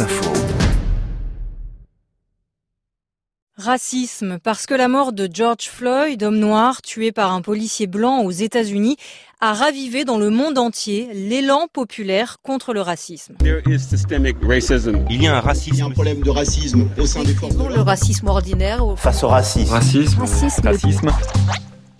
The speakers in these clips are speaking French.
Info. Racisme, parce que la mort de George Floyd, homme noir tué par un policier blanc aux États-Unis, a ravivé dans le monde entier l'élan populaire contre le racisme. Il y a un racisme. Il y a un problème de racisme au sein des forces de Le racisme ordinaire. au- Face au racisme. Racisme. Racisme. Racisme.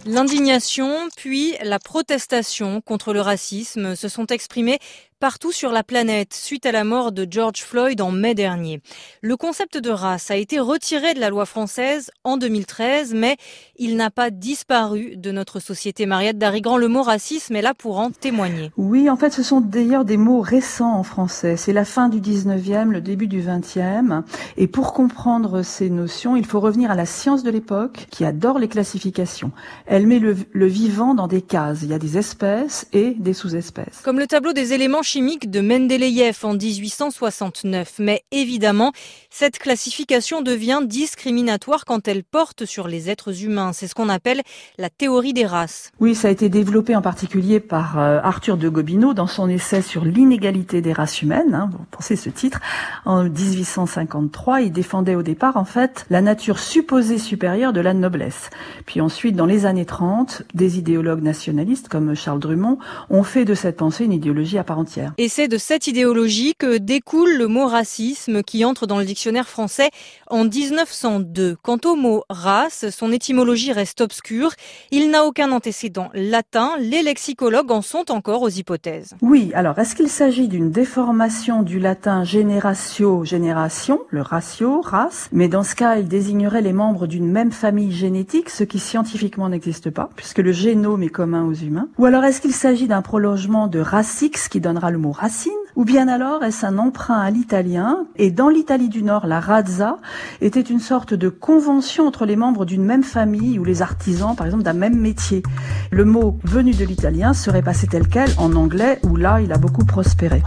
L'indignation, puis la protestation contre le racisme se sont exprimées partout sur la planète suite à la mort de George Floyd en mai dernier. Le concept de race a été retiré de la loi française en 2013, mais il n'a pas disparu de notre société. Mariette Darigrand, le mot racisme est là pour en témoigner. Oui, en fait, ce sont d'ailleurs des mots récents en français. C'est la fin du 19e, le début du 20e. Et pour comprendre ces notions, il faut revenir à la science de l'époque qui adore les classifications. Elle met le, le vivant dans des cases. Il y a des espèces et des sous-espèces. Comme le tableau des éléments chimiques de Mendeleïev en 1869. Mais évidemment, cette classification devient discriminatoire quand elle porte sur les êtres humains. C'est ce qu'on appelle la théorie des races. Oui, ça a été développé en particulier par euh, Arthur de Gobineau dans son essai sur l'inégalité des races humaines. Hein, vous pensez ce titre En 1853, il défendait au départ en fait la nature supposée supérieure de la noblesse. Puis ensuite, dans les années 30, des idéologues nationalistes comme Charles Drummond ont fait de cette pensée une idéologie à part entière. Et c'est de cette idéologie que découle le mot racisme qui entre dans le dictionnaire français en 1902. Quant au mot race, son étymologie reste obscure. Il n'a aucun antécédent latin. Les lexicologues en sont encore aux hypothèses. Oui, alors est-ce qu'il s'agit d'une déformation du latin generatio, génération, le ratio, race? Mais dans ce cas, il désignerait les membres d'une même famille génétique, ce qui scientifiquement n'existe pas, puisque le génome est commun aux humains. Ou alors est-ce qu'il s'agit d'un prolongement de racix, qui donnera le mot racine Ou bien alors est-ce un emprunt à l'italien Et dans l'Italie du Nord, la razza était une sorte de convention entre les membres d'une même famille ou les artisans, par exemple, d'un même métier. Le mot venu de l'italien serait passé tel quel en anglais, où là, il a beaucoup prospéré.